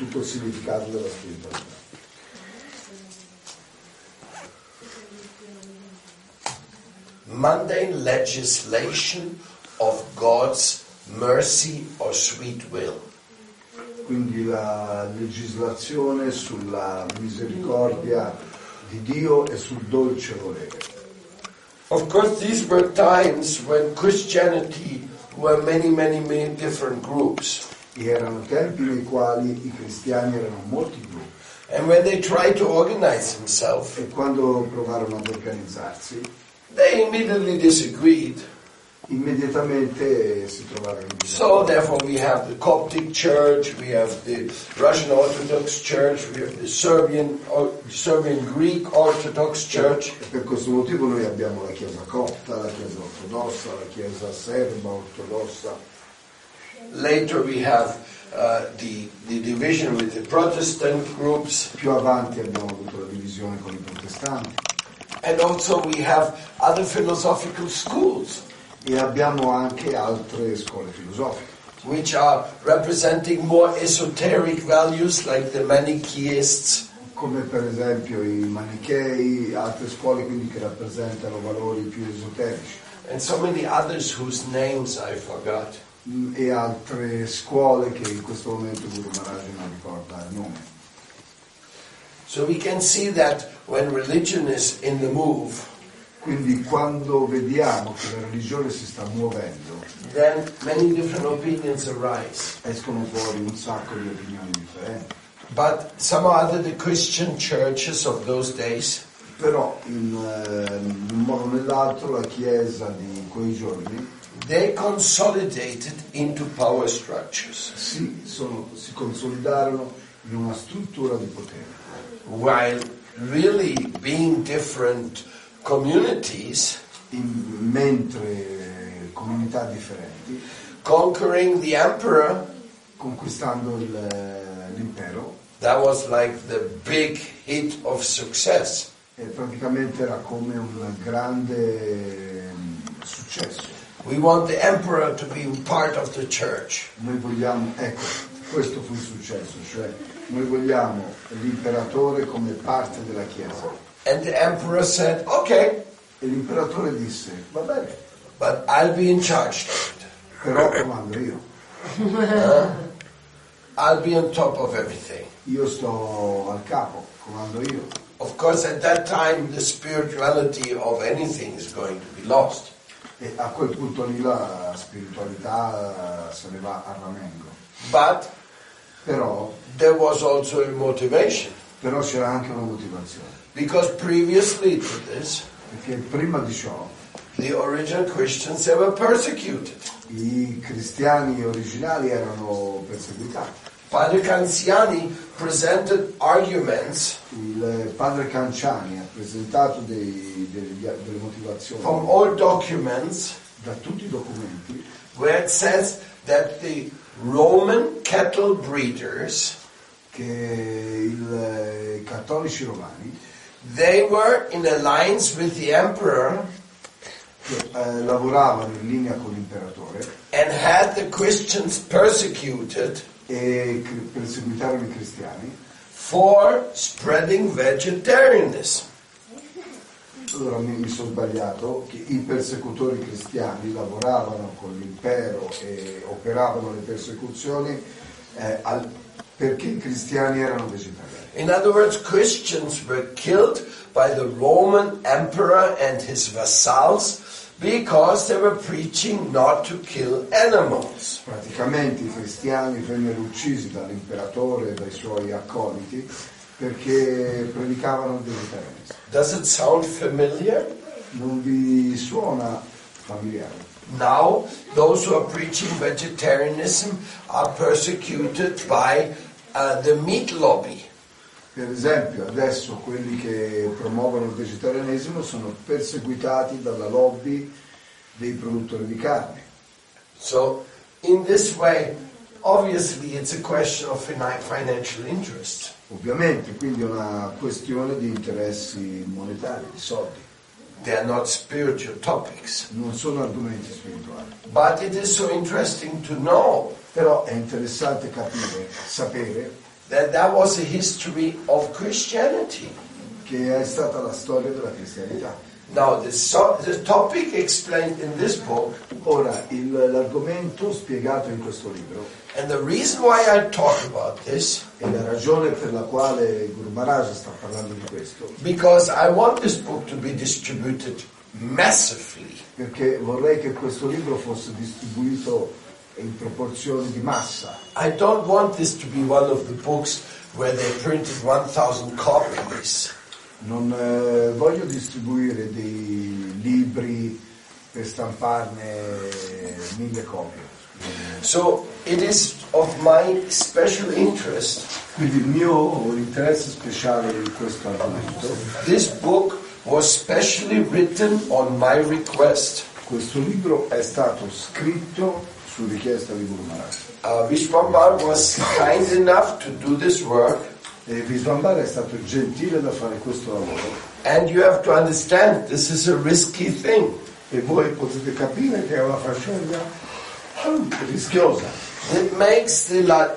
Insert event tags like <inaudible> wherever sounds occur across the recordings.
tutto il significato della spiritualità. Mundane legislation of God's mercy or sweet will. Quindi la legislazione sulla misericordia di Dio e sul dolce volere. Of course, these were times when Christianity were many, many, many different groups. E erano tempi nei quali i cristiani erano molti themselves, e quando provarono ad organizzarsi, they immediately disagreed. immediatamente si trovarono in So therefore we have the Coptic Church, we have the Russian Orthodox Church, we have the Serbian, or Serbian Greek Orthodox Church. E per questo motivo noi abbiamo la Chiesa copta, la Chiesa ortodossa, la Chiesa serba ortodossa, Later we have uh, the, the division with the Protestant groups, più avanti abbiamo avuto la divisione con i protestanti and also we have other philosophical schools e abbiamo anche altre scuole filosofiche which are representing more esoteric values like the Manichaeists. come per esempio i manichei, altre scuole quindi che rappresentano valori più esoterici And so many others whose names I forgot. Mm, e altre scuole che in questo momento Guru Maharaj non ricorda il nome. So we can see that when religion is in the move, Quindi quando vediamo che la religione si sta muovendo, then many different opinions arise. escono fuori un sacco di opinioni differenti. But somehow the Christian churches of those days, Però in, eh, in un modo o nell'altro la Chiesa di quei giorni they consolidated into power structures. si, sono- si consolidarono in una struttura di potere. While really being different communities, In- mentre comunità differenti, conquering the emperor, conquistando il- l'impero, that was like the big hit of success. e praticamente era come un grande mm, successo. We want the emperor to be part of the church. Noi vogliamo, ecco, questo fu il successo, cioè noi vogliamo l'imperatore come parte della Chiesa. And the emperor said, okay, E l'imperatore disse, va bene, but I'll be in charge però comando io. I'll be on top of everything. Io sto al capo, comando io. Of course, at that time, the spirituality of anything is going to be lost. E a quel punto lì la spiritualità se ne va a ramengo. But Però, there was also a motivation. però c'era anche una motivazione. Because previously to this, Perché prima di ciò the original Christians, were persecuted. i cristiani originali erano perseguitati. Padre Canziani presented arguments. Il padre Canciani ha presentato dei- degli- delle motivazioni. From old documents. Da tutti i documenti. Where it says that the Roman cattle breeders, che il- i cattolici romani they were in alliance with the emperor che eh, lavoravano in linea con l'imperatore and had the Christians persecuted e perseguitarono i cristiani. for spreading vegetarianism. Allora mi, mi sono sbagliato, che i persecutori cristiani lavoravano con l'impero e operavano le persecuzioni eh, al- perché i cristiani erano vegetariani. In other words, Christians were killed by the Roman emperor and his vassals because they were preaching not to kill animals. Praticamente i cristiani vennero uccisi dall'imperatore e dai suoi accoliti perché predicavano il vegetarianesimo. Does it sound familiar? Non vi suona familiare? Now, those who are preaching vegetarianism are persecuted by uh, the meat lobby. Per esempio, adesso quelli che promuovono il vegetarianesimo sono perseguitati dalla lobby dei produttori di carne. So, in this way, obviously, it's a question of financial interest. Ovviamente, quindi è una questione di interessi monetari, di soldi, They are not spiritual topics. non sono argomenti spirituali. But it is so interesting to know Però è interessante capire, sapere that that was a history of Christianity. che è stata la storia della cristianità. Now, the, so, the topic explained in this book, Ora, il- l'argomento spiegato in questo libro and the reason why I talk about this, e la ragione per la quale Guru Maharaj sta parlando di questo, because I want this book to be distributed massively. perché vorrei che questo libro fosse distribuito in proporzioni di massa. I don't want this to be one of the books where they printed 1,000 copies. Non eh, voglio distribuire dei libri per stamparne mille copie. So it is of my special interest. Quindi il mio interesse speciale in questo argomento, This book was specially written on my request. questo libro è stato scritto su richiesta di Guru Maharaj. Uh, Vishwambar was kind enough to do this work, E Visvambar è stato gentile da fare questo lavoro and you have to understand this is a risky thing. e voi potete capire che è una faccenda rischiosa It makes the La-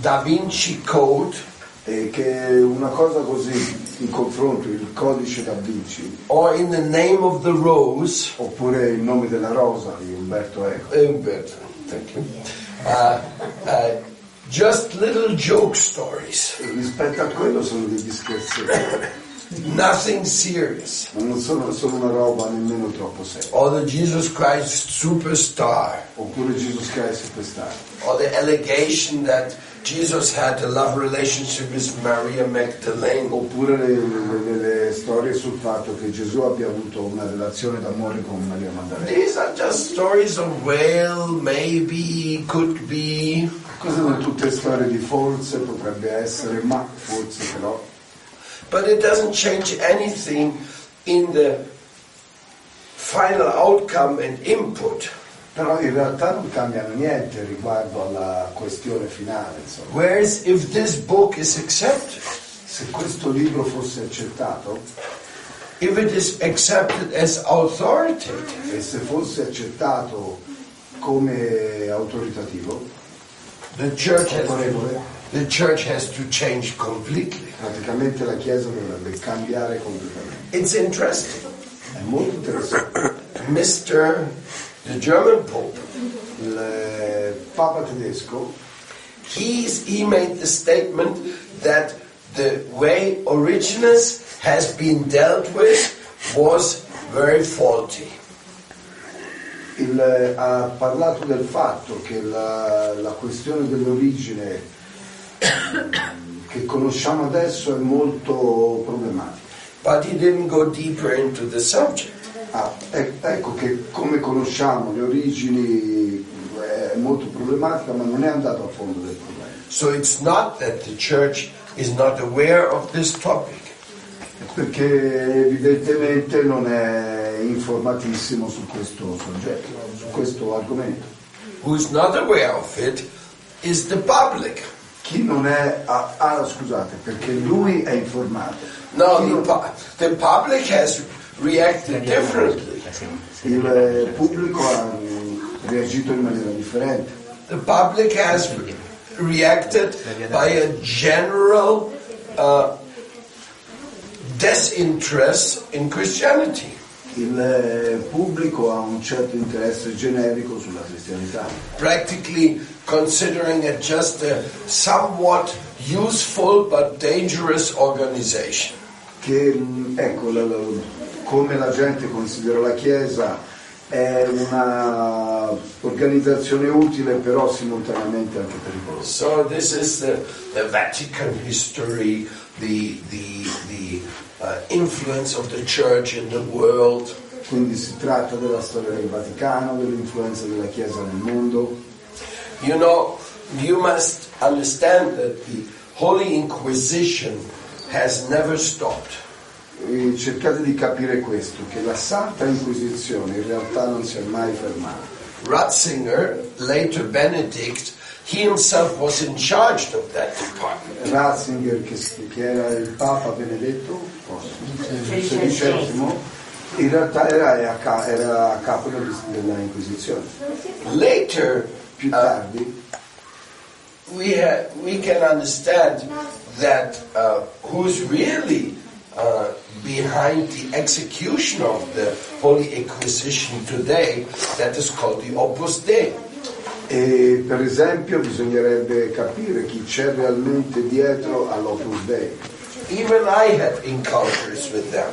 Da Vinci Code e che una cosa così in confronto il codice da Vinci or in the name of the rose, oppure il nome della rosa di Umberto Eco. Umberto, thank you, uh, uh, just little joke stories, rispetto a quello sono degli scherzi. Nothing serious. ma non sono solo una roba nemmeno troppo seria. Or the Jesus Christ superstar, oppure Jesus Christ Superstar. Or the allegation that Jesus had a love relationship with Maria Magdalene. oppure le, le- le storie sul fatto che Gesù abbia avuto una relazione d'amore con Maria Maddalena These are just stories of well, maybe, could be. Queste sono tutte storie di forse, potrebbe essere, ma forse però. But it doesn't change anything in the final outcome and input. Però in realtà non cambiano niente riguardo alla questione finale. Insomma. Whereas if this book is accepted, Se questo libro fosse accettato if it is accepted as authoritative, e se fosse accettato come autoritativo, the church has, the church has to change completely. praticamente la Chiesa dovrebbe cambiare completamente. It's interesting. È molto interessante. Mr. the German Pope, Papa tedesco he's, he made the statement that the way Origenes has been dealt with was very faulty. il, eh, ha parlato del fatto che la, la questione dell'origine che conosciamo adesso è molto problematica. But he didn't go deeper into the subject. Ah, e- ecco che come conosciamo le origini è molto problematica, ma non è andato a fondo del problema. So it's not that the church is not aware of this topic. Perché evidentemente non è informatissimo su questo soggetto, su questo argomento. Who's not aware of it is the public. Chi non è... Ah, ah, scusate, perché lui è informato. Chi the, the public has reacted differently. il eh, pubblico ha reagito in maniera differente. The public has reacted by a general uh, disinterest in Christianity. Il eh, pubblico ha un certo interesse generico sulla cristianità, practically considering it just a somewhat useful but dangerous organization. che mm, ecco, la- la- come la gente considera la Chiesa è una organizzazione utile però simultaneamente anche pericolosa. So this is the, the Vatican history, the, the, the uh, influence of the church in the world. Quindi si tratta della storia del Vaticano, dell'influenza della Chiesa nel mondo. You know, you must understand that the Holy Inquisition has never stopped. E cercate di capire questo, che la Santa Inquisizione in realtà non si è mai fermata. Ratzinger, later Benedict, he himself was in charge of that department. Ratzinger, che, che era il Papa Benedetto XVI, in realtà era a, era a capo del- della Inquisizione. Later, Più uh, tardi we, ha- we can understand that uh, who's really uh, behind the execution of the Holy Inquisition today, that is called the Opus Dei. E per esempio bisognerebbe capire chi c'è realmente dietro all'Opus Dei. Even I had encounters with them.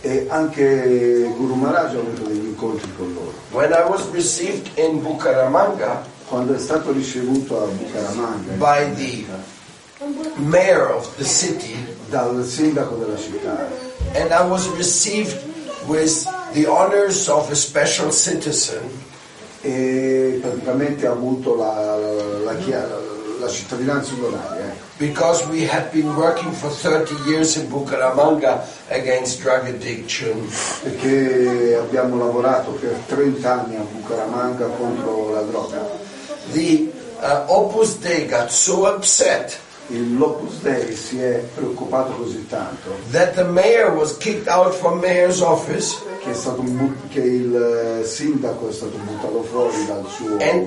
E anche Guru Maharaj ha avuto degli incontri con loro. When I was received in Bucaramanga Quando è stato ricevuto a Bucaramanga by the mayor of the city, dal sindaco della città and I was received with the honors of a special citizen, e praticamente ha avuto la, la, chia- la cittadinanza onoraria because we had been working for 30 years in Bucaramanga against drug addiction. perché abbiamo lavorato per 30 anni a Bucaramanga contro la droga. The uh, Opus Dei got so upset Il Lopus Dei si è preoccupato così tanto that the mayor was kicked out from mayor's office che, è stato un bu- che il eh, sindaco è stato buttato fuori dal suo And-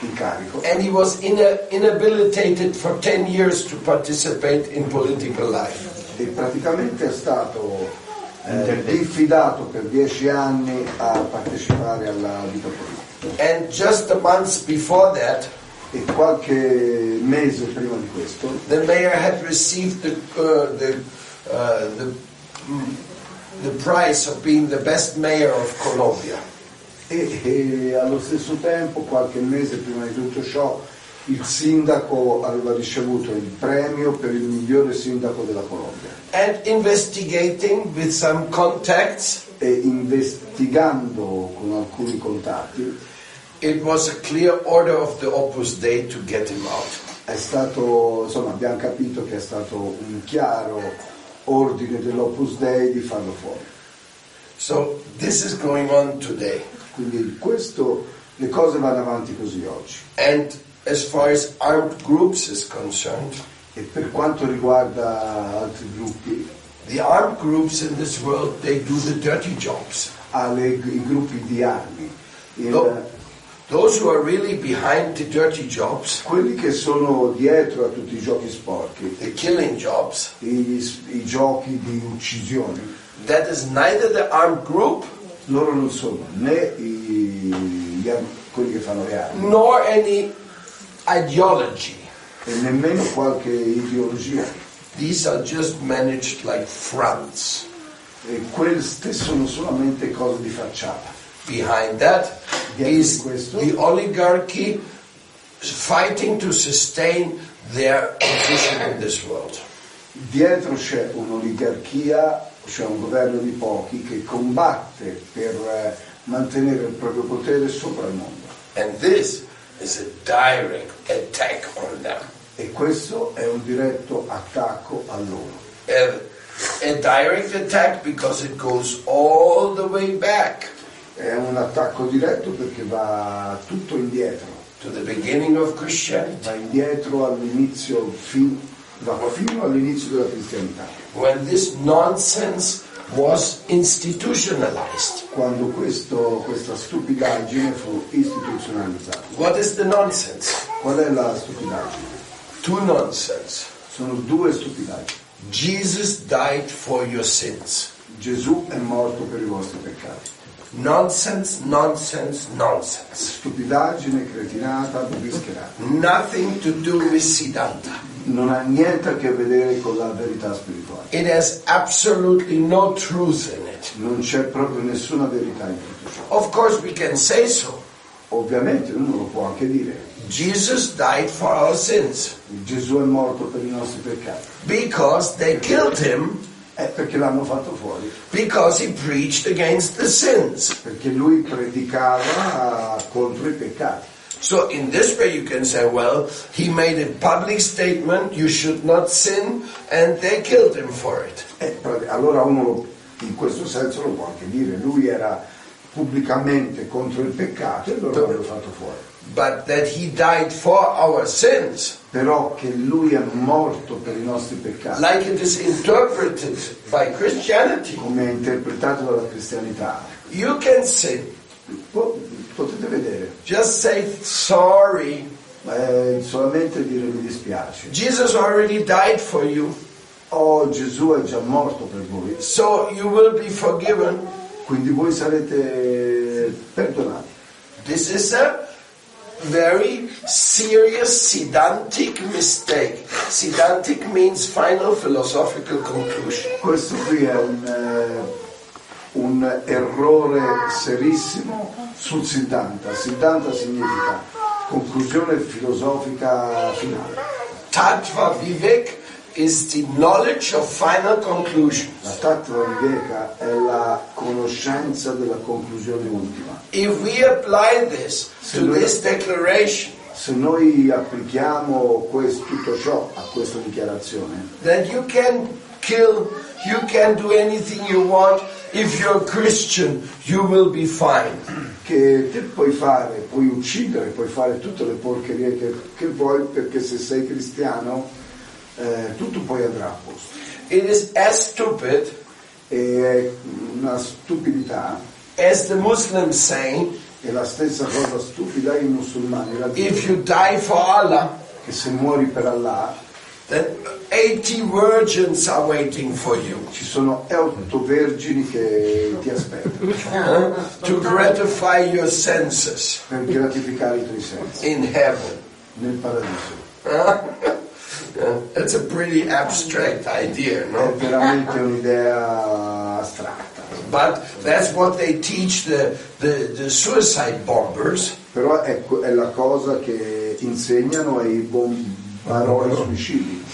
incarico and he was ina- inhabilitated for 10 years to participate in political life. e praticamente è stato eh, diffidato per dieci anni a partecipare alla vita politica. And just the months before that, E qualche mese prima di questo the mayor had received the, uh, the, uh, the, mm, the prize of being the best mayor of Colombia. e, e allo stesso tempo, qualche mese prima di tutto ciò, il sindaco aveva ricevuto il premio per il migliore sindaco della Colombia. And investigating with some contacts, E investigando con alcuni contatti it was a clear order of the Opus Dei to get him out. è stato, insomma, abbiamo capito che è stato un chiaro ordine dell'Opus Dei di farlo fuori. So this is going on today. Quindi questo, le cose vanno avanti così oggi. And as far as armed groups is concerned, E per quanto riguarda altri gruppi, the armed groups in this world, they do the dirty jobs. alle- i gruppi di armi, il- No. Those who are really behind the dirty jobs, quelli che sono dietro a tutti i giochi sporchi, the killing jobs, i, i giochi di uccisione, that is neither the armed group loro non sono né i- gli quelli che fanno le armi nor any ideology. e nemmeno qualche ideologia. These are just managed like fronts. E queste sono solamente cose di facciata. Behind that is the oligarchy fighting to sustain their position in this world. Dietro c'è un'oligarchia, c'è un governo di pochi che combatte per eh, mantenere il proprio potere sopra il mondo. And this is a direct attack on them. E questo è un diretto attacco a loro. A, a direct attack because it goes all the way back È un attacco diretto perché va tutto indietro, to the beginning of Christianity. va indietro all'inizio, fin- va fino all'inizio della cristianità, when this nonsense was institutionalized. quando questo- questa stupidaggine fu istituzionalizzata. What is the nonsense? Qual è la stupidaggine? Two nonsense. Sono due stupidaggini. Jesus died for your sins. Gesù è morto per i vostri peccati. Nonsense, nonsense, nonsense. Stupidaggine, cretinata, bischerata. Nothing to do with Siddhanta. Non ha niente a che vedere con la verità spirituale. It has absolutely no truth in it. Non c'è proprio nessuna verità in tutto ciò. Of course, we can say so. Ovviamente uno lo può anche dire. Jesus died for our sins Gesù è morto per i nostri peccati. because they killed him È perché l'hanno fatto fuori. because he preached against the sins. Perché lui predicava contro i peccati. So in this way you can say, well, he made a public statement, you should not sin, and they killed him for it. E pra- allora uno in questo senso lo può anche dire. Lui era pubblicamente contro il peccato e loro l'hanno fatto fuori. But that he died for our sins, Però che lui è morto per i nostri peccati, like it is interpreted by Christianity, come è interpretato dalla cristianità, you can po- potete vedere. Just say sorry, è solamente dire mi dispiace. Jesus already died for you, Oh, Gesù è già morto per voi, so you will be forgiven. quindi voi sarete perdonati. This is a very serious Siddhantic mistake. Siddhantic means final philosophical conclusion. Questo qui è un, eh, un errore serissimo sul Siddhanta. Siddhanta significa conclusione filosofica finale. Tattva Vivek is the knowledge of final conclusion. La Tattva Viveka è la conoscenza della conclusione ultima. If we apply this to this declaration, Se noi applichiamo questo- tutto ciò a questa dichiarazione, then you can kill, you can do anything you want. If you're a Christian, you will be fine. che te puoi fare, puoi uccidere, puoi fare tutte le porcherie che, che vuoi perché se sei cristiano eh, tutto poi andrà a posto. It is as stupid è una stupidità, as the Muslims saying, è la stessa cosa stupida i musulmani la if you die for Allah, che se muori per Allah then 80 virgins are waiting for you. ci sono otto vergini che ti aspettano. <laughs> To gratify your senses. Per gratificare i tuoi sensi. In heaven. nel paradiso. <laughs> That's a pretty abstract idea, È no? veramente un'idea astratta, But that's what they teach the, the, the suicide bombers. però è, è la cosa che insegnano ai bombaroi suicidi.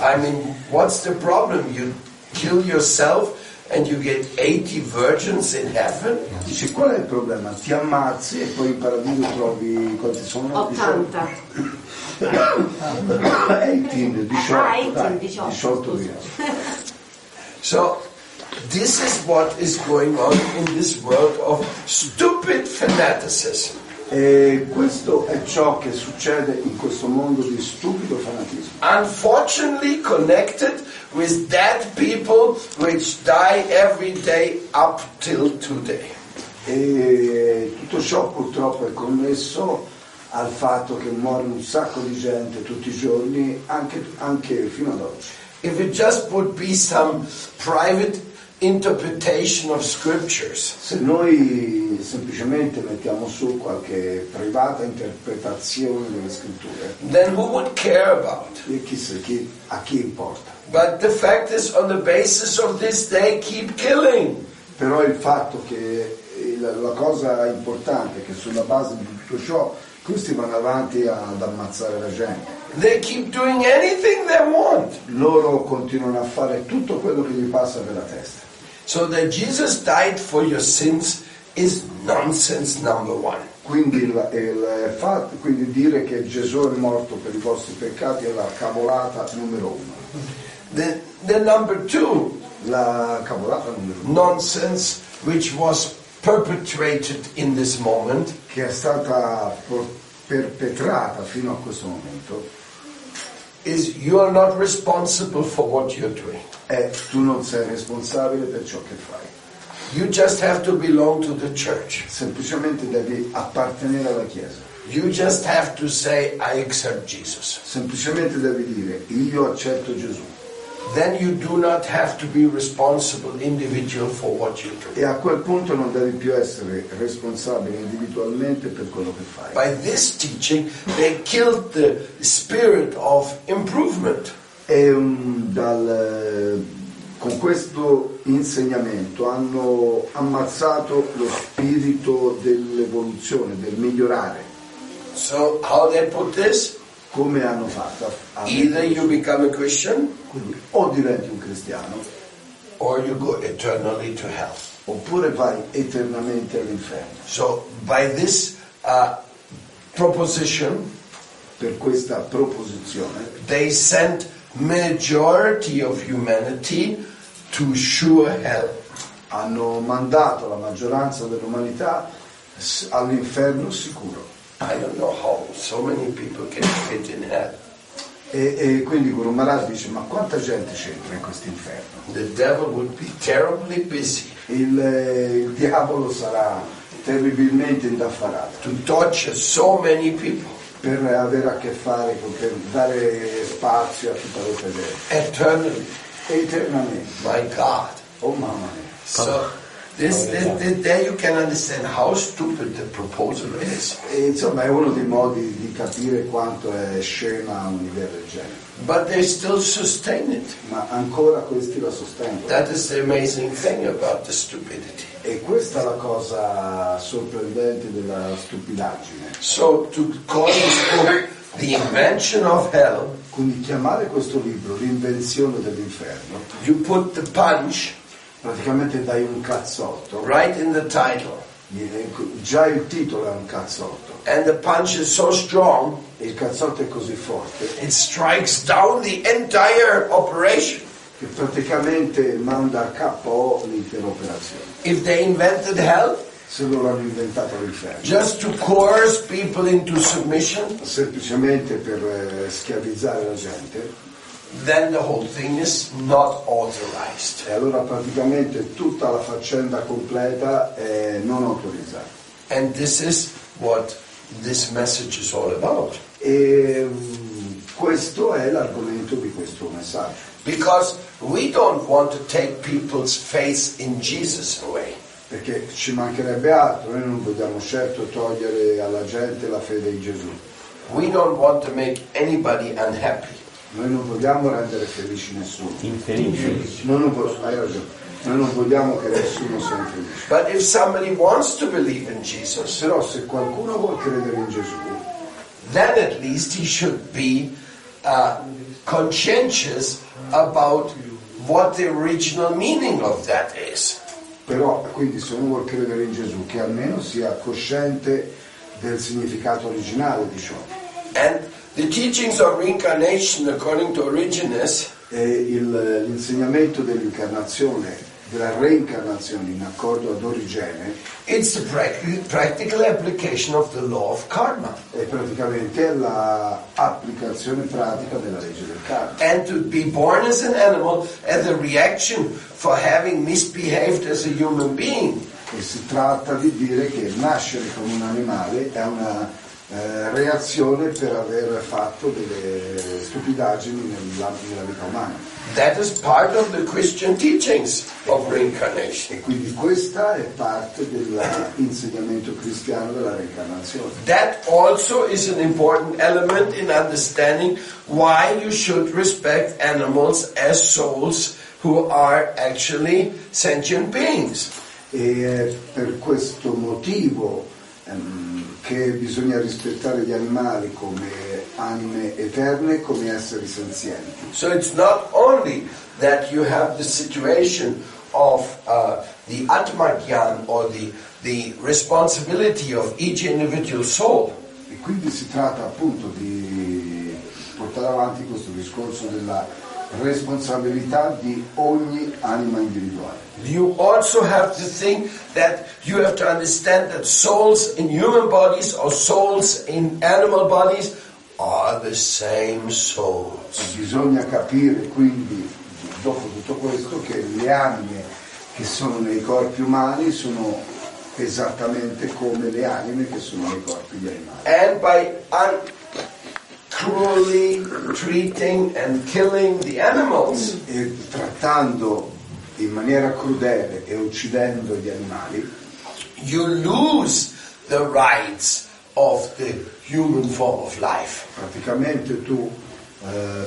I mean, what's the problem? You kill yourself and you get 80 virgins in heaven? Dici qual è il problema? Ti ammazzi e poi in paradiso trovi quanti sono? 80. <coughs> 18, 18, Ah, 18, dai, 18, 18 via. <laughs> So, this is what is going on in this world of stupid fanaticism. E questo è ciò che succede in questo mondo di stupido fanatismo. Unfortunately connected with dead people which die every day up till today. E tutto ciò purtroppo è connesso al fatto che muore un sacco di gente tutti i giorni, anche, anche fino ad oggi. If it just would be some private interpretation of scriptures, Se noi semplicemente mettiamo su qualche privata interpretazione delle scritture, then who would care about? chissà chi, a chi importa. But the fact is, on the basis of this, they keep killing. Però il fatto che il- la cosa importante è che sulla base di tutto ciò questi vanno avanti ad ammazzare la gente. They keep doing anything they want. Loro continuano a fare tutto quello che gli passa per la testa. So that Jesus died for your sins is nonsense number one. Quindi, il, il fatto- quindi dire che Gesù è morto per i vostri peccati è la cavolata numero uno. The, the number two La cavolata numero uno nonsense which was perpetrated in this moment che è stata por- perpetrata fino a questo momento is you are not responsible for what you're doing. è tu non sei responsabile per ciò che fai. You just have to belong to the church. Semplicemente devi appartenere alla Chiesa. You just have to say, I accept Jesus. Semplicemente devi dire io accetto Gesù. Then you do not have to be responsible individual for what you do. E a quel punto non devi più essere responsabile individualmente per quello che fai. By this teaching, they killed the spirit of improvement. E um, dal, eh, con questo insegnamento hanno ammazzato lo spirito dell'evoluzione, del migliorare. So, how they put this? Come hanno fatto? a- Either you become a Christian Quindi, o diventi un cristiano or you go eternally to hell. oppure vai eternamente all'inferno. So, by this uh, proposition, Per questa proposizione they sent majority of humanity to sure hell. hanno mandato la maggioranza dell'umanità all'inferno sicuro. I don't know how so many people can fit in hell. E, e quindi Guru Maharaj dice ma quanta gente c'entra in questo inferno? The devil would be terribly busy Il, eh, il diavolo sarà terribilmente indaffarato so many people. per avere a che fare con per dare spazio a tutta le fedele eternally. eternamente My God. oh mamma mia So this, this, there you can understand how stupid the proposal is. e insomma è uno dei modi di capire quanto è scema un'idea del genere But they still sustain it. ma ancora questi la sostengono That is the amazing thing about the stupidity. e questa è la cosa sorprendente della stupidaggine So to call this book the invention of hell, quindi chiamare questo libro l'invenzione dell'inferno you put the punch praticamente dai un cazzotto right in the title. già il titolo è un cazzotto And the punch is so strong, il cazzotto è così forte it strikes down the entire operation. che praticamente manda a capo l'intera operazione. If they invented hell Se loro hanno inventato l'inferno, just to coerce people into submission, semplicemente per eh, schiavizzare la gente, then the whole thing is not authorized. e allora praticamente tutta la faccenda completa è non autorizzata. And this is what this message is all about. E mm, questo è l'argomento di questo messaggio. Because we don't want to take people's faith in Jesus away. Perché ci mancherebbe altro, noi non vogliamo certo togliere alla gente la fede in Gesù, We don't want to make anybody unhappy. Noi non vogliamo rendere felici nessuno. infelici. Noi non, vo- hai ragione. Noi non vogliamo che nessuno sia infelice. But if somebody wants to believe in Jesus, Però se qualcuno vuole credere in Gesù, then at least he should be uh, conscientious about what the original meaning of that is. però quindi se uno vuole credere in Gesù, che almeno sia cosciente del significato originale di ciò. And the teachings of reincarnation, according to Origenes, il- l'insegnamento dell'incarnazione, della reincarnazione in accordo ad Origene, it's the prac- practical application of the law of karma. è praticamente l'applicazione pratica della legge del karma. And to be born as an animal as a reaction for having misbehaved as a human being. E si tratta di dire che nascere come un animale è una eh, reazione per aver fatto delle stupidaggini nella, nella vita umana. That is part of the Christian teachings of reincarnation. E quindi questa è parte dell'insegnamento cristiano della reincarnazione. That also is an important element in understanding why you should respect animals as souls who are actually sentient beings. E è per questo motivo ehm, che bisogna rispettare gli animali come anime eterne, come esseri senzienti. So it's not only that you have the situation of uh, the Atmagyan or the, the responsibility of each individual soul, E quindi si tratta appunto di portare avanti questo discorso della responsabilità di ogni anima individuale. you also have to think that you have to understand that souls in human bodies or souls in animal bodies are the same souls. Bisogna capire quindi, dopo tutto questo, che le anime che sono nei corpi umani sono esattamente come le anime che sono nei corpi di animali. Cruelly treating and killing the animals, E trattando in maniera crudele e uccidendo gli animali, you lose the rights of the human form of life. praticamente tu eh,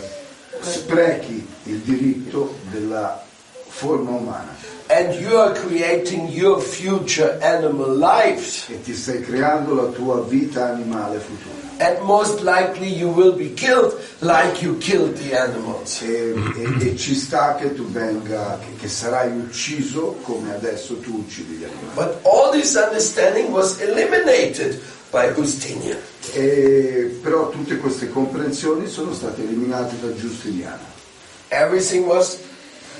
sprechi il diritto della forma umana And you are creating your future animal lives. e ti stai creando la tua vita animale futura. And most likely you will be killed like you killed the animals. E, e- e ci sta che tu venga, che, che sarai ucciso come adesso tu uccidi gli animali. But all this understanding was eliminated by Justinian. E, però tutte queste comprensioni sono state eliminate da Giustiniano. Everything was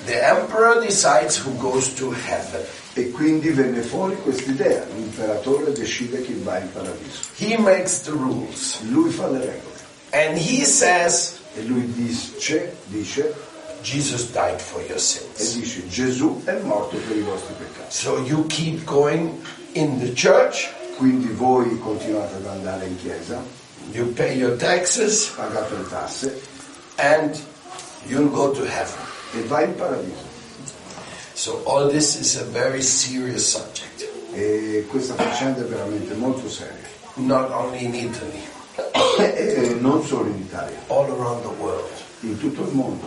the emperor decides who goes to heaven. E quindi venne fuori questa idea, l'imperatore decide chi va in paradiso. He makes the rules. Lui fa le regole And he says, e lui dice, dice, Jesus died for your sins. e dice Gesù è morto per i vostri peccati. So you keep going in the church, Quindi voi continuate ad andare in chiesa, you pay your taxes, pagate le tasse and you'll go to heaven. E vai in paradiso. So all this is a very serious subject, E questa faccenda è veramente molto seria. not only in Italy, E non solo in Italia, all around the world. in tutto il mondo.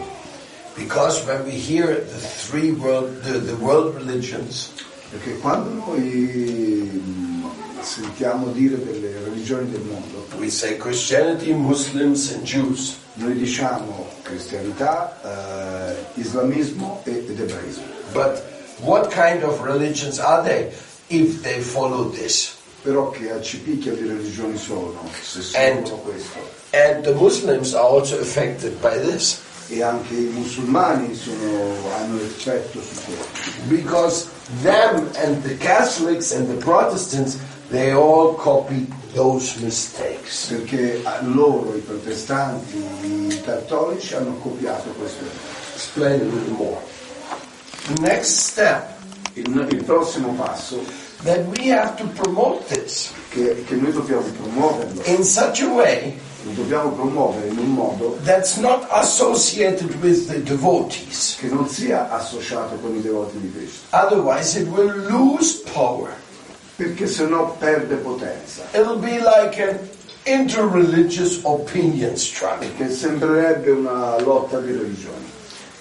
Because when we hear the three world, the, the world religions, Perché quando noi mm, sentiamo dire delle religioni del mondo, we say Christianity, Muslims, and Jews. noi diciamo cristianità, eh, islamismo e- ed ebraismo. But what kind of religions are they if they follow this? Però che accipicchia di religioni sono, se And- seguono questo. And the Muslims are also affected by this. E anche i musulmani sono- hanno effetto su questo. Because them and the Catholics and the Protestants, they all copy those mistakes. Perché loro, i protestanti, i cattolici, hanno copiato questo. Explain a little more. The next step Il, il prossimo passo that we have to promote this che, che noi dobbiamo promuoverlo, in such a way lo dobbiamo promuovere in un modo that's not associated with the devotees. che non sia associato con i devoti di Cristo, Otherwise, it will lose power. perché sennò perde potenza, It'll be like an interreligious opinion struggle. che sembrerebbe una lotta di religioni,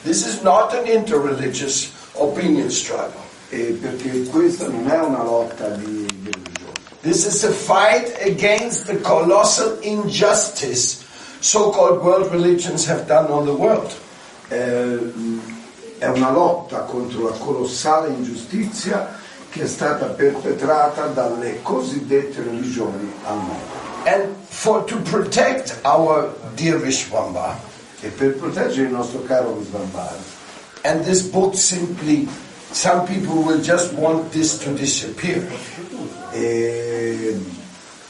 This is not an interreligious opinion struggle. e perché questa non è una lotta di religioni, This is a fight against the colossal injustice so-called world religions have done on the world. Eh, è una lotta contro la colossale ingiustizia che è stata perpetrata dalle cosiddette religioni al mondo. And for to protect our dear Vishwamba, E per proteggere il nostro caro Visvambara, and this book simply, some people will just want this to disappear. E,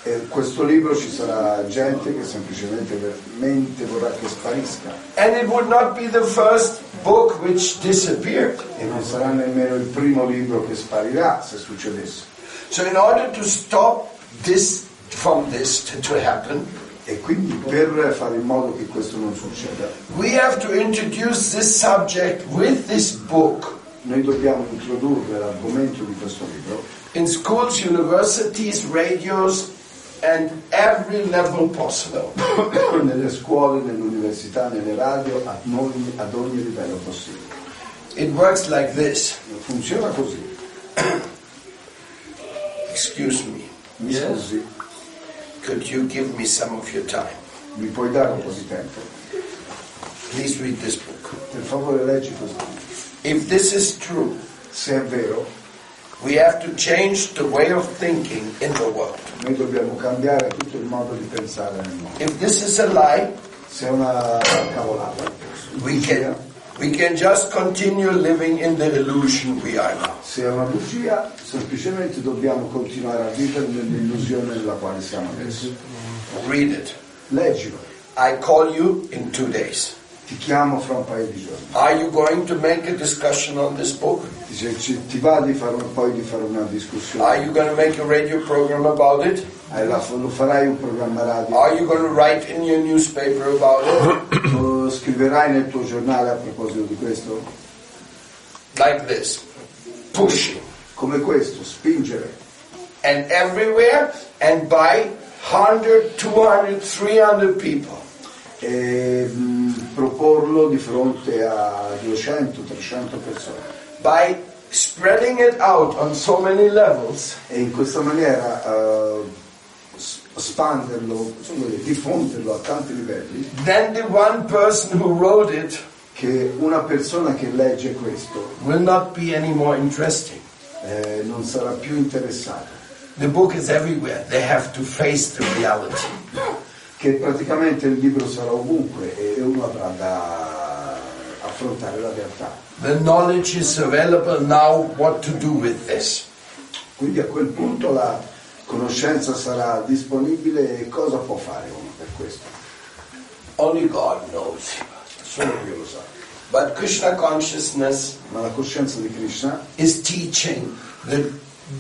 e questo libro ci sarà gente che semplicemente veramente vorrà che sparisca And it would not be the first book which disappeared. e non sarà nemmeno il primo libro che sparirà se succedesse. So in order to stop this from this to, to happen, E quindi per fare in modo che questo non succeda, we have to introduce this subject with this book noi dobbiamo introdurre l'argomento di questo libro in schools, universities, radios, and every level possible. <coughs> nelle scuole, nelle università, nelle radio, ad ogni, ad ogni livello possibile. It works like this. Funziona così. <coughs> Excuse me. Mi scusi, Could you give me some of your time? mi puoi dare un po' di tempo? Please read this book. Per favore leggi questo. If this is true, Se è vero, we have to change the way of thinking in the world. noi dobbiamo cambiare tutto il modo di pensare nel mondo. If this is a lie, Se è una cavolata, we can we can just continue living in the illusion we are now. se è una bugia, semplicemente dobbiamo continuare a vivere nell'illusione nella quale siamo adesso. Read it. Leggilo, I call you in two days. Ti chiamo fra un paio di giorni. Are you going to make a discussion on this book? Dice, ci- ti va di fare un- poi di fare una Are discussione? you going to make a radio program about it? Hai la- lo farai un programma radio? Are you going to write in your newspaper about it? Lo scriverai nel tuo giornale a proposito di questo? Like this. Pushing. Come questo, spingere. And everywhere and by 100, 200, 300 people. E mh, proporlo di fronte a 200-300 persone. By spreading it out on so many levels, E in questa maniera eh, s- espanderlo, insomma, diffonderlo a tanti livelli, then the one person who wrote it che una persona che legge questo will not be any more interesting. eh, non sarà più interessata. The book is everywhere. They have to face the reality. Che praticamente il libro sarà ovunque e uno avrà da affrontare la realtà. The knowledge is available now what to do with this. Quindi a quel punto la conoscenza sarà disponibile e cosa può fare uno per questo? Only God knows. Solo Dio lo sa. But Krishna consciousness Ma la coscienza di Krishna is teaching the,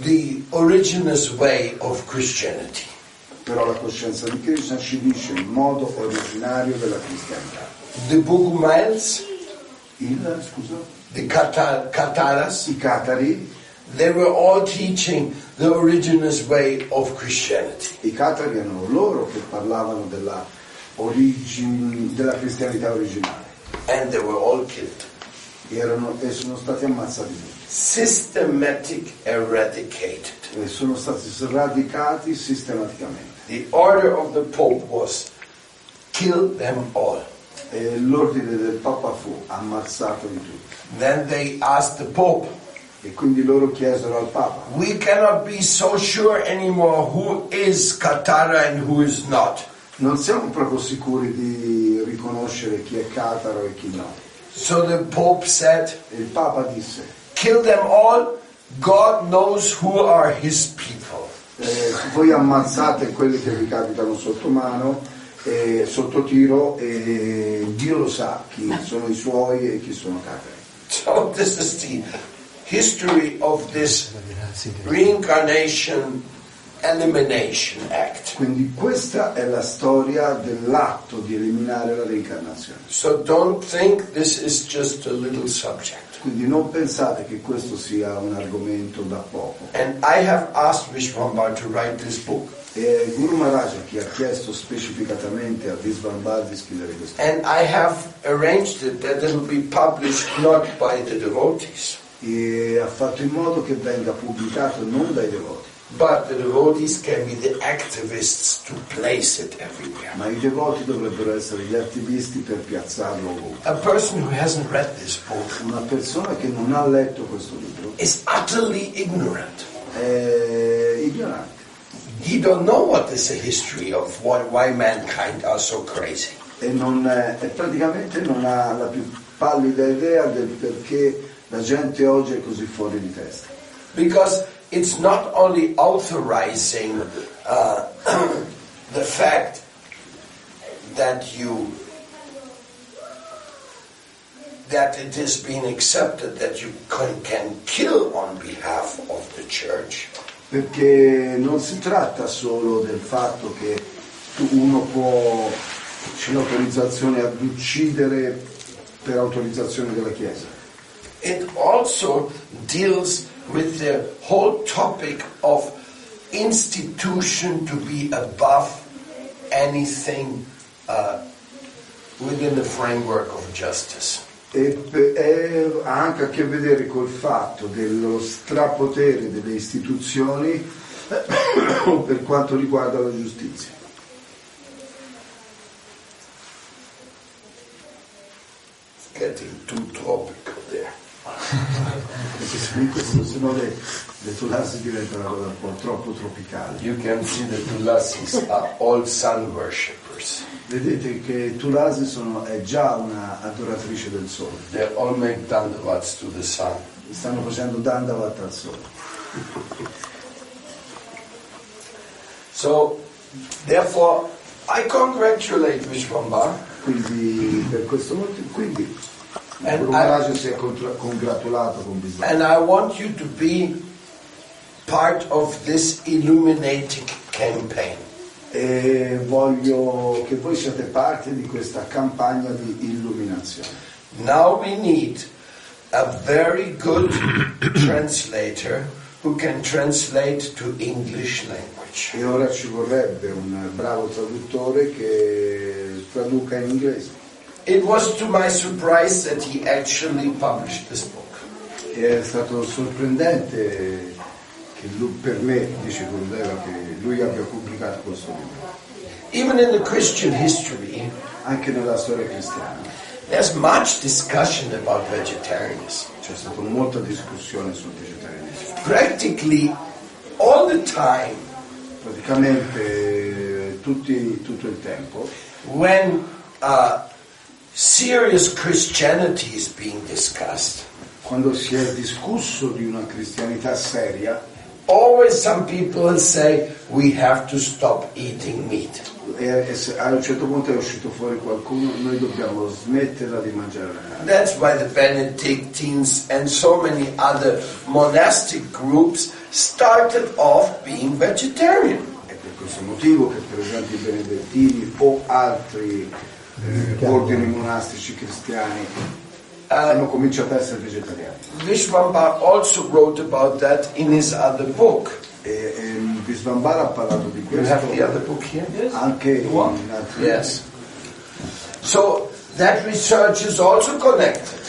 the original way of Christianity. Però la coscienza di Krishna ci dice il modo originario della cristianità. The Bogumiles, Il, scusa, the Kata- Kataras, I Katari, they were all teaching the original way of Christianity. i Katari erano loro che parlavano della, origine, della cristianità originale And they were all killed. Erano- e sono stati ammazzati tutti. Systematic eradicated. E sono stati sradicati sistematicamente. The order of the Pope was kill them all. E l'ordine del Papa fu ammazzato di tutti. Then they asked the Pope, E quindi loro chiesero al Papa, we cannot be so sure anymore who is Katara and who is not. non siamo proprio sicuri di riconoscere chi è Cataro e chi no. So the Pope said, E il Papa disse, kill them all. God knows who are his people. Eh, voi ammazzate quelli che vi capitano sotto mano, eh, sotto tiro, e Dio lo sa chi sono i suoi e chi sono Catari. So this is the history of this reincarnation elimination act. Quindi questa è la storia dell'atto di eliminare la reincarnazione. So don't think this is just a little subject. Quindi non pensate che questo sia un argomento da poco. And I have asked Vishwambar to write this book. E Guru Maharaj ha chiesto specificatamente a Visvambar di scrivere questo. And I have arranged it that it will be published not by the devotees, E ha fatto in modo che venga pubblicato non dai devoti, but the devotees can be the activists to place it everywhere. ma i devoti dovrebbero essere gli attivisti per piazzarlo ovunque. A person who hasn't read this book Una persona che non ha letto questo libro is utterly ignorant. è ignorante. He don't know what is the history of why, why mankind are so crazy. e, non, è- e praticamente non ha la più pallida idea del perché la gente oggi è così fuori di testa. Because it's not only authorizing uh, <clears throat> the fact that you that it has been accepted that you can, can kill on behalf of the church, Perché non si tratta solo del fatto che uno può, c'è l'autorizzazione ad uccidere per autorizzazione della Chiesa, it also deals with the whole topic of institution to be above anything uh, within the framework of justice. e, ha anche a che vedere col fatto dello strapotere delle istituzioni <coughs> per quanto riguarda la giustizia. It's getting too tropical there. Perché se no le, le tulassi diventano una cosa un po' troppo tropicali. You can see the Tulasis are all sun worshippers. Vedete che Tulasi sono, è già una adoratrice del sole, They all make dandavats to the sun. stanno facendo dandavat al sole. So, therefore, I congratulate Vishwambar Quindi per questo motivo, quindi And Guru I- Maharaj si è congratulato con Bisogno. and I want you to be part of this illuminating campaign. E voglio che voi siate parte di questa campagna di illuminazione. Now we need a very good translator who can translate to English language. E ora ci vorrebbe un bravo traduttore che traduca in inglese. It was to my surprise that he actually published this book. E è stato sorprendente che lui, per me, dice Gurudeva, che lui abbia pubblicato questo libro. Even in the Christian history, Anche nella storia cristiana there's much discussion about vegetarianism. c'è stata molta discussione sul vegetarianesimo. Practically all the time, Praticamente eh, tutti- tutto il tempo, when uh, serious Christianity is being discussed, quando si è discusso di una cristianità seria, always some people say we have to stop eating meat. e, e a un certo punto è uscito fuori qualcuno, noi dobbiamo smetterla di mangiare. That's why the Benedictines and so many other monastic groups started off being vegetarian. È per questo motivo che per esempio i benedettini o altri eh, ordini monastici cristiani hanno cominciato a essere vegetariani. Vishwambar also wrote about that in his other book. E, e Visvambara ha parlato di You have the questo other book here? anche in altri Yes. So that research is also connected.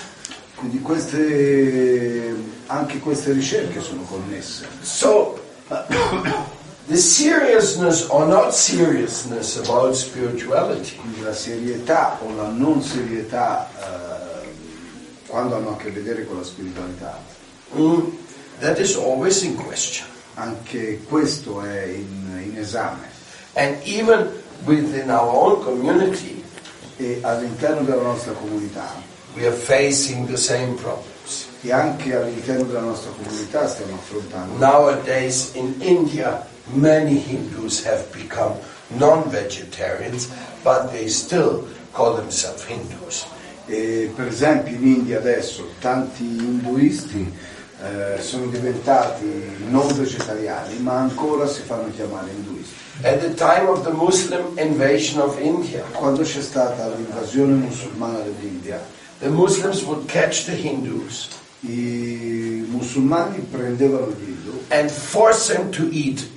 Quindi queste, anche queste ricerche sono connesse. So <coughs> <coughs> the seriousness or not seriousness about spirituality Quindi la serietà o la non serietà eh, quando hanno a che vedere con la spiritualità, mm, that is always in question. anche questo è in, in esame. And even within our own community, E all'interno della nostra comunità we are facing the same problems. e anche all'interno della nostra comunità stiamo affrontando. Nowadays in India, many Hindus have become non-vegetarians, but they still call themselves Hindus. E per esempio in India adesso tanti induisti eh, sono diventati non vegetariani, ma ancora si fanno chiamare induisti. At the time of the Muslim invasion of India, Quando c'è stata l'invasione musulmana dell'India, the Muslims would catch the Hindus i musulmani prendevano gli hindu and force them to eat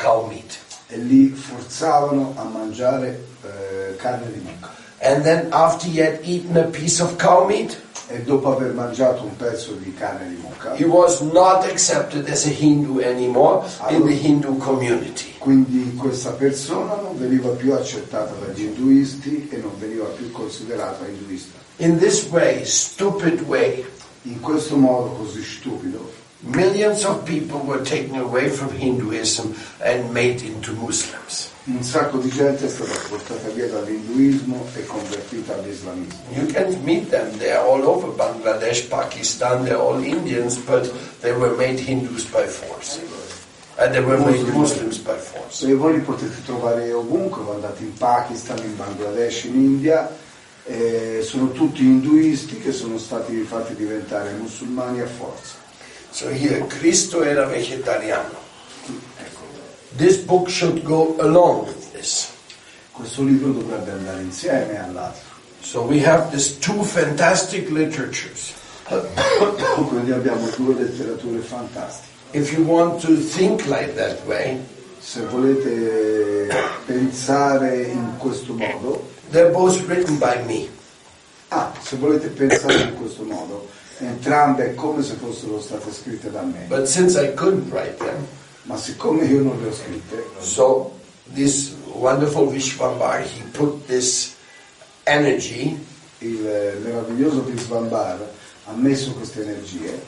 cow meat. e li forzavano a mangiare eh, carne di mucca. And then after he had eaten a piece of cow meat, E dopo aver mangiato un pezzo di carne di mucca, he was not accepted as a Hindu anymore in the Hindu community. quindi questa persona non veniva più accettata dagli induisti e non veniva più considerata induista. In this way, stupid way, In questo modo così stupido, millions of people were taken away from Hinduism and made into Muslims. un sacco di gente è stata portata via dall'induismo e convertita all'islamismo. You can meet them. They're all over Bangladesh, Pakistan. They're all Indians, but they were made Hindus by force. And they were made Muslims by force. E voi li potete trovare ovunque, andate in Pakistan, in Bangladesh, in India, eh, sono tutti induisti che sono stati fatti diventare musulmani a forza. So here, Cristo era vegetariano. Ecco, This book should go along with this. questo libro dovrebbe andare insieme all'altro. So we have these two fantastic literatures. <coughs> Quindi abbiamo due letterature fantastiche. If you want to think like that way, Se volete pensare in questo modo, they're both written by me. ah, se volete pensare in questo modo, entrambe come se fossero state scritte da me, But since I couldn't write them, ma siccome io non le ho scritte, so this wonderful Vishwambar, he put this energy il meraviglioso Visvambar ha messo queste energie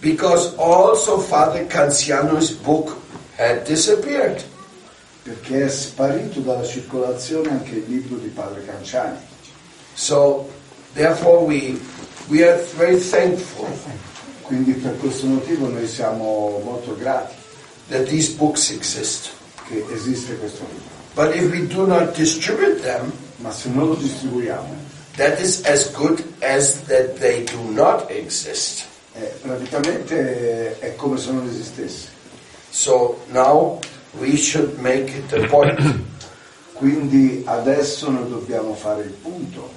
because also Father Canziano's book had disappeared. perché è sparito dalla circolazione anche il libro di Padre Canciani. So therefore we we are very thankful Quindi per questo motivo noi siamo molto grati that these books exist. che esiste questo libro. But if we do not distribute them, Ma se non lo distribuiamo, that is as good as that they do not exist. eh, praticamente è come se non esistesse. So now we should make it a point Quindi adesso noi dobbiamo fare il punto